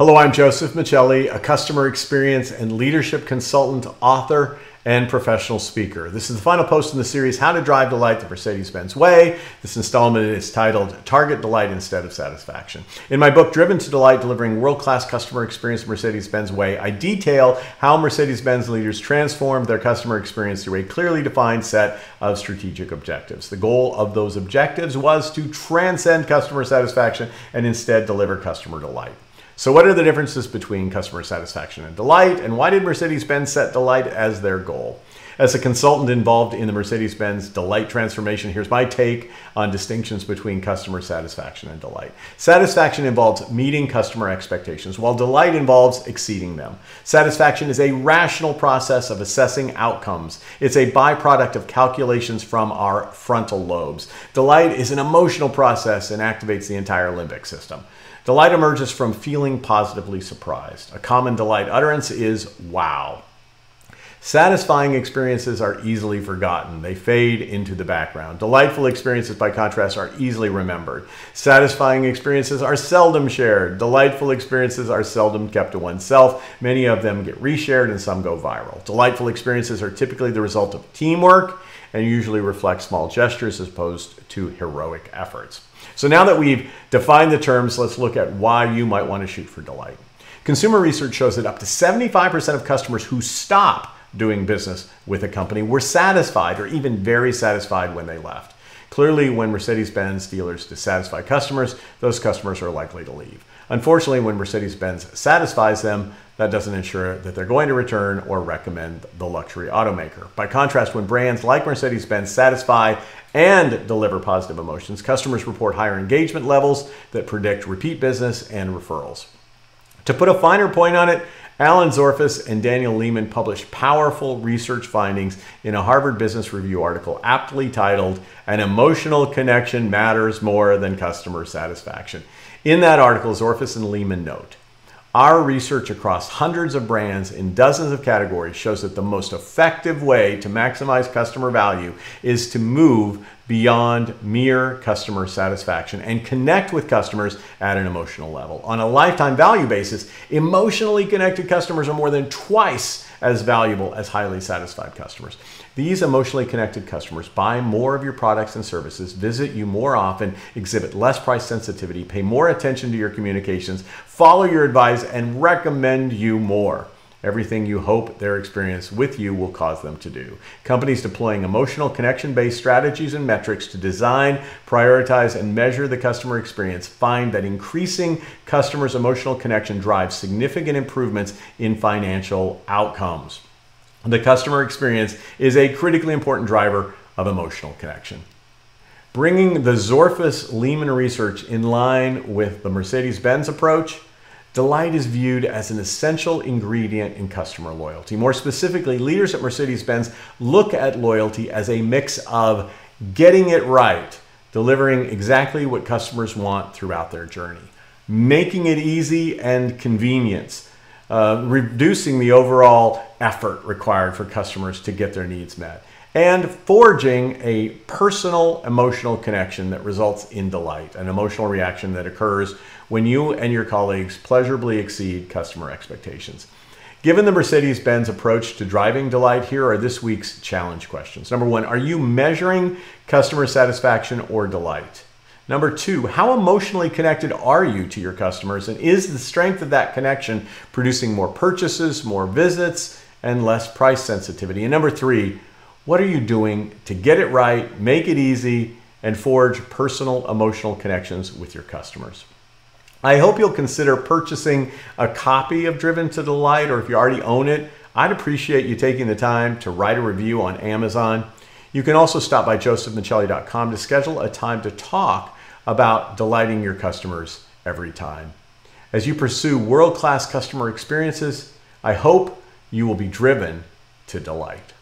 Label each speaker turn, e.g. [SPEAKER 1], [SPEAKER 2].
[SPEAKER 1] Hello, I'm Joseph Michelli, a customer experience and leadership consultant, author, and professional speaker. This is the final post in the series, How to Drive Delight the Mercedes Benz Way. This installment is titled Target Delight Instead of Satisfaction. In my book, Driven to Delight Delivering World Class Customer Experience Mercedes Benz Way, I detail how Mercedes Benz leaders transformed their customer experience through a clearly defined set of strategic objectives. The goal of those objectives was to transcend customer satisfaction and instead deliver customer delight. So, what are the differences between customer satisfaction and delight, and why did Mercedes Benz set delight as their goal? As a consultant involved in the Mercedes Benz delight transformation, here's my take on distinctions between customer satisfaction and delight. Satisfaction involves meeting customer expectations, while delight involves exceeding them. Satisfaction is a rational process of assessing outcomes, it's a byproduct of calculations from our frontal lobes. Delight is an emotional process and activates the entire limbic system. Delight emerges from feeling positively surprised. A common delight utterance is wow. Satisfying experiences are easily forgotten. They fade into the background. Delightful experiences, by contrast, are easily remembered. Satisfying experiences are seldom shared. Delightful experiences are seldom kept to oneself. Many of them get reshared and some go viral. Delightful experiences are typically the result of teamwork and usually reflect small gestures as opposed to heroic efforts. So now that we've defined the terms, let's look at why you might want to shoot for delight. Consumer research shows that up to 75% of customers who stop doing business with a company were satisfied or even very satisfied when they left. Clearly, when Mercedes Benz dealers dissatisfy customers, those customers are likely to leave. Unfortunately, when Mercedes Benz satisfies them, that doesn't ensure that they're going to return or recommend the luxury automaker. By contrast, when brands like Mercedes Benz satisfy and deliver positive emotions, customers report higher engagement levels that predict repeat business and referrals. To put a finer point on it, Alan Zorfas and Daniel Leemon published powerful research findings in a Harvard Business Review article aptly titled An Emotional Connection Matters More Than Customer Satisfaction. In that article, Zorfas and Leemon note our research across hundreds of brands in dozens of categories shows that the most effective way to maximize customer value is to move beyond mere customer satisfaction and connect with customers at an emotional level. On a lifetime value basis, emotionally connected customers are more than twice as valuable as highly satisfied customers. These emotionally connected customers buy more of your products and services, visit you more often, exhibit less price sensitivity, pay more attention to your communications, follow your advice, and recommend you more. Everything you hope their experience with you will cause them to do. Companies deploying emotional connection based strategies and metrics to design, prioritize, and measure the customer experience find that increasing customers' emotional connection drives significant improvements in financial outcomes. The customer experience is a critically important driver of emotional connection. Bringing the Zorfas Leemon research in line with the Mercedes Benz approach, Delight is viewed as an essential ingredient in customer loyalty. More specifically, leaders at Mercedes Benz look at loyalty as a mix of getting it right, delivering exactly what customers want throughout their journey, making it easy and convenience, uh, reducing the overall effort required for customers to get their needs met, and forging a personal emotional connection that results in delight, an emotional reaction that occurs when you and your colleagues pleasurably exceed customer expectations. Given the Mercedes Benz approach to driving delight, here are this week's challenge questions. Number one, are you measuring customer satisfaction or delight? Number two, how emotionally connected are you to your customers? And is the strength of that connection producing more purchases, more visits, and less price sensitivity? And number three, what are you doing to get it right, make it easy, and forge personal emotional connections with your customers? I hope you'll consider purchasing a copy of Driven to Delight, or if you already own it, I'd appreciate you taking the time to write a review on Amazon. You can also stop by josephmichelli.com to schedule a time to talk about delighting your customers every time. As you pursue world class customer experiences, I hope you will be driven to delight.